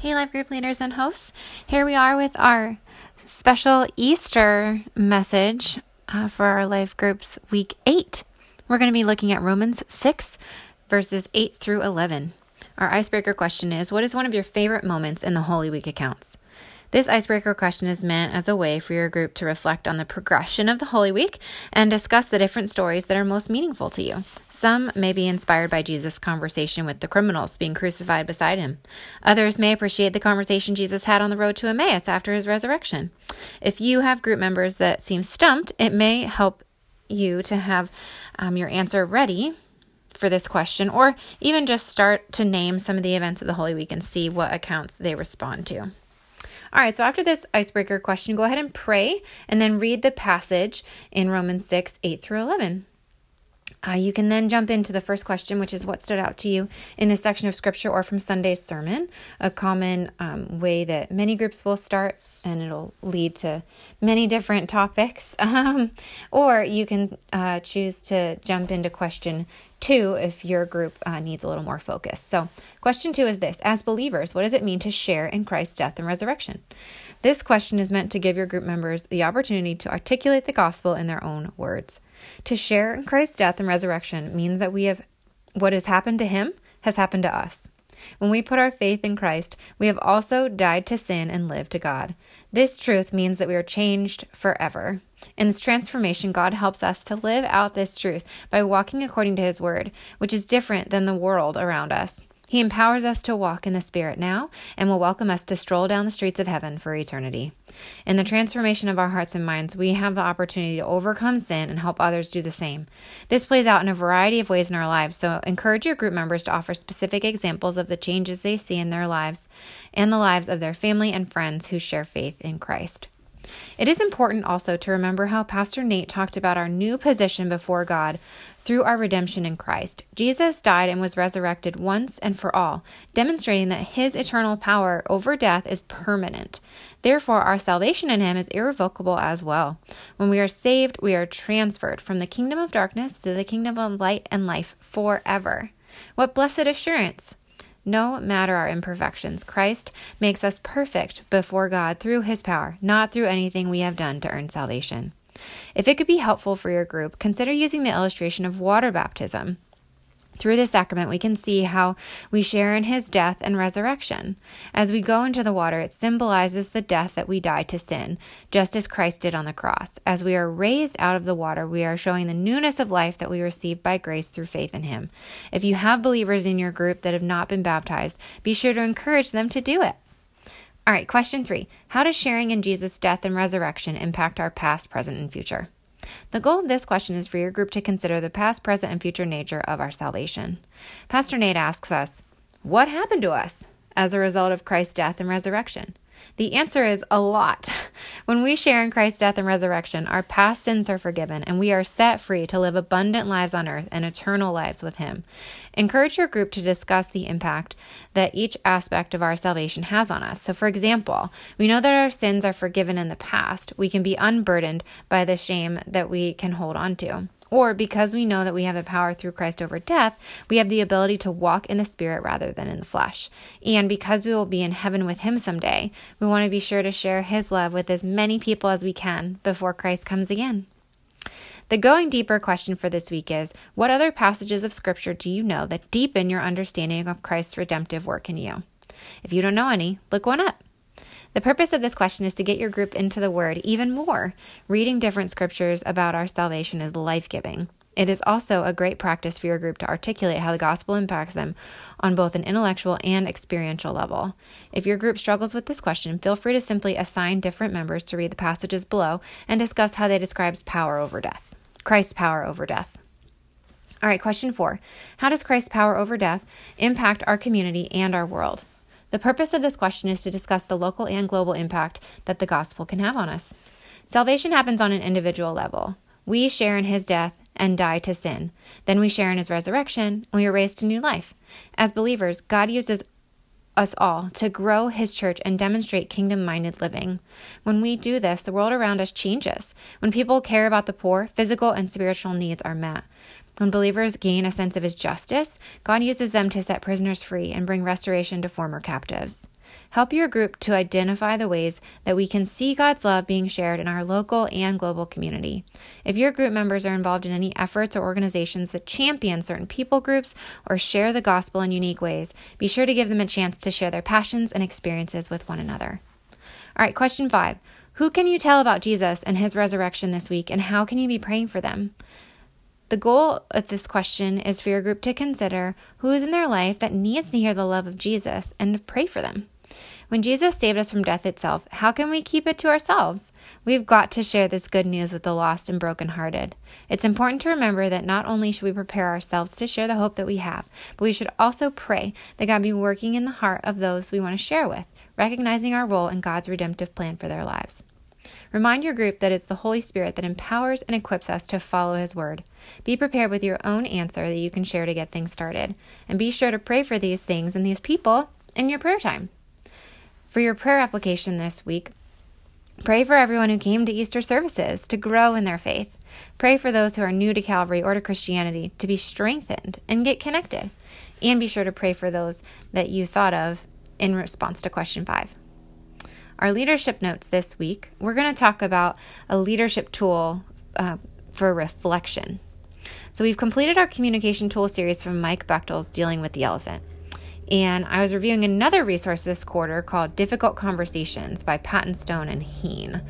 Hey, life group leaders and hosts. Here we are with our special Easter message uh, for our life groups week eight. We're going to be looking at Romans 6, verses 8 through 11. Our icebreaker question is What is one of your favorite moments in the Holy Week accounts? This icebreaker question is meant as a way for your group to reflect on the progression of the Holy Week and discuss the different stories that are most meaningful to you. Some may be inspired by Jesus' conversation with the criminals being crucified beside him. Others may appreciate the conversation Jesus had on the road to Emmaus after his resurrection. If you have group members that seem stumped, it may help you to have um, your answer ready for this question, or even just start to name some of the events of the Holy Week and see what accounts they respond to. All right, so after this icebreaker question, go ahead and pray and then read the passage in Romans 6 8 through 11. Uh, you can then jump into the first question, which is what stood out to you in this section of scripture or from Sunday's sermon. A common um, way that many groups will start, and it'll lead to many different topics. Um, or you can uh, choose to jump into question two if your group uh, needs a little more focus. So, question two is this As believers, what does it mean to share in Christ's death and resurrection? This question is meant to give your group members the opportunity to articulate the gospel in their own words. To share in Christ's death and resurrection means that we have what has happened to him has happened to us. When we put our faith in Christ, we have also died to sin and lived to God. This truth means that we are changed forever. In this transformation, God helps us to live out this truth by walking according to His Word, which is different than the world around us. He empowers us to walk in the Spirit now and will welcome us to stroll down the streets of heaven for eternity. In the transformation of our hearts and minds, we have the opportunity to overcome sin and help others do the same. This plays out in a variety of ways in our lives, so encourage your group members to offer specific examples of the changes they see in their lives and the lives of their family and friends who share faith in Christ. It is important also to remember how Pastor Nate talked about our new position before God through our redemption in Christ. Jesus died and was resurrected once and for all, demonstrating that his eternal power over death is permanent. Therefore, our salvation in him is irrevocable as well. When we are saved, we are transferred from the kingdom of darkness to the kingdom of light and life forever. What blessed assurance! No matter our imperfections, Christ makes us perfect before God through his power, not through anything we have done to earn salvation. If it could be helpful for your group, consider using the illustration of water baptism. Through this sacrament, we can see how we share in his death and resurrection. As we go into the water, it symbolizes the death that we die to sin, just as Christ did on the cross. As we are raised out of the water, we are showing the newness of life that we receive by grace through faith in him. If you have believers in your group that have not been baptized, be sure to encourage them to do it. All right, question three How does sharing in Jesus' death and resurrection impact our past, present, and future? The goal of this question is for your group to consider the past, present, and future nature of our salvation. Pastor Nate asks us, What happened to us as a result of Christ's death and resurrection? The answer is a lot. When we share in Christ's death and resurrection, our past sins are forgiven and we are set free to live abundant lives on earth and eternal lives with Him. Encourage your group to discuss the impact that each aspect of our salvation has on us. So, for example, we know that our sins are forgiven in the past. We can be unburdened by the shame that we can hold on to. Or because we know that we have the power through Christ over death, we have the ability to walk in the Spirit rather than in the flesh. And because we will be in heaven with Him someday, we want to be sure to share His love with as many people as we can before Christ comes again. The going deeper question for this week is What other passages of Scripture do you know that deepen your understanding of Christ's redemptive work in you? If you don't know any, look one up. The purpose of this question is to get your group into the Word even more. Reading different scriptures about our salvation is life giving. It is also a great practice for your group to articulate how the gospel impacts them on both an intellectual and experiential level. If your group struggles with this question, feel free to simply assign different members to read the passages below and discuss how they describe power over death. Christ's power over death. All right, question four How does Christ's power over death impact our community and our world? The purpose of this question is to discuss the local and global impact that the gospel can have on us. Salvation happens on an individual level. We share in his death and die to sin. Then we share in his resurrection and we are raised to new life. As believers, God uses us all to grow his church and demonstrate kingdom minded living. When we do this, the world around us changes. When people care about the poor, physical and spiritual needs are met. When believers gain a sense of his justice, God uses them to set prisoners free and bring restoration to former captives. Help your group to identify the ways that we can see God's love being shared in our local and global community. If your group members are involved in any efforts or organizations that champion certain people groups or share the gospel in unique ways, be sure to give them a chance to share their passions and experiences with one another. All right, question five Who can you tell about Jesus and his resurrection this week, and how can you be praying for them? The goal of this question is for your group to consider who is in their life that needs to hear the love of Jesus and to pray for them. When Jesus saved us from death itself, how can we keep it to ourselves? We've got to share this good news with the lost and brokenhearted. It's important to remember that not only should we prepare ourselves to share the hope that we have, but we should also pray that God be working in the heart of those we want to share with, recognizing our role in God's redemptive plan for their lives. Remind your group that it's the Holy Spirit that empowers and equips us to follow His Word. Be prepared with your own answer that you can share to get things started. And be sure to pray for these things and these people in your prayer time. For your prayer application this week, pray for everyone who came to Easter services to grow in their faith. Pray for those who are new to Calvary or to Christianity to be strengthened and get connected. And be sure to pray for those that you thought of in response to question five. Our leadership notes this week, we're going to talk about a leadership tool uh, for reflection. So, we've completed our communication tool series from Mike Bechtle's Dealing with the Elephant. And I was reviewing another resource this quarter called Difficult Conversations by Patton Stone and Heen.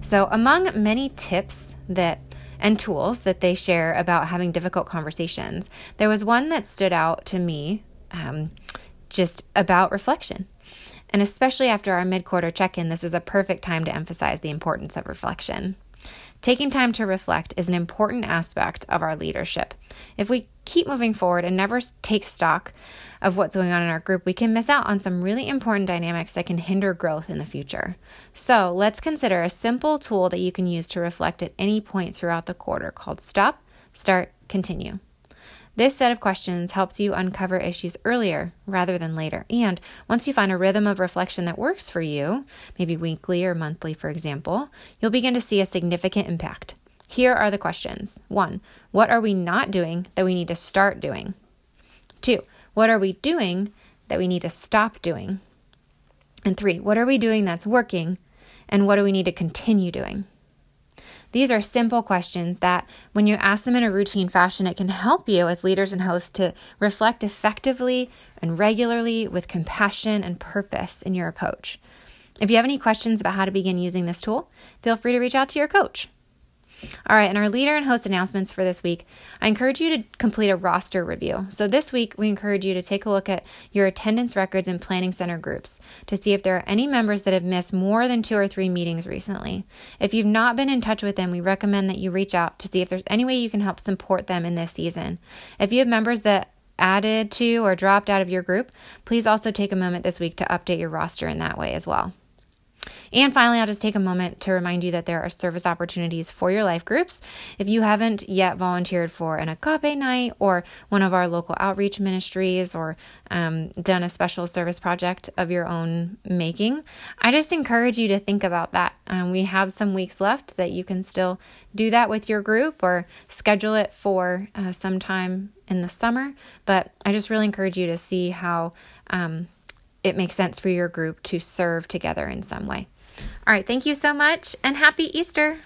So, among many tips that and tools that they share about having difficult conversations, there was one that stood out to me um, just about reflection. And especially after our mid quarter check in, this is a perfect time to emphasize the importance of reflection. Taking time to reflect is an important aspect of our leadership. If we keep moving forward and never take stock of what's going on in our group, we can miss out on some really important dynamics that can hinder growth in the future. So, let's consider a simple tool that you can use to reflect at any point throughout the quarter called Stop, Start, Continue. This set of questions helps you uncover issues earlier rather than later. And once you find a rhythm of reflection that works for you, maybe weekly or monthly, for example, you'll begin to see a significant impact. Here are the questions one, what are we not doing that we need to start doing? Two, what are we doing that we need to stop doing? And three, what are we doing that's working? And what do we need to continue doing? These are simple questions that, when you ask them in a routine fashion, it can help you as leaders and hosts to reflect effectively and regularly with compassion and purpose in your approach. If you have any questions about how to begin using this tool, feel free to reach out to your coach. All right, and our leader and host announcements for this week, I encourage you to complete a roster review. So this week, we encourage you to take a look at your attendance records in planning center groups to see if there are any members that have missed more than two or three meetings recently. If you've not been in touch with them, we recommend that you reach out to see if there's any way you can help support them in this season. If you have members that added to or dropped out of your group, please also take a moment this week to update your roster in that way as well. And finally, I'll just take a moment to remind you that there are service opportunities for your life groups. If you haven't yet volunteered for an agape night or one of our local outreach ministries or um, done a special service project of your own making, I just encourage you to think about that. Um, we have some weeks left that you can still do that with your group or schedule it for uh, sometime in the summer. But I just really encourage you to see how. Um, it makes sense for your group to serve together in some way. All right, thank you so much and happy Easter.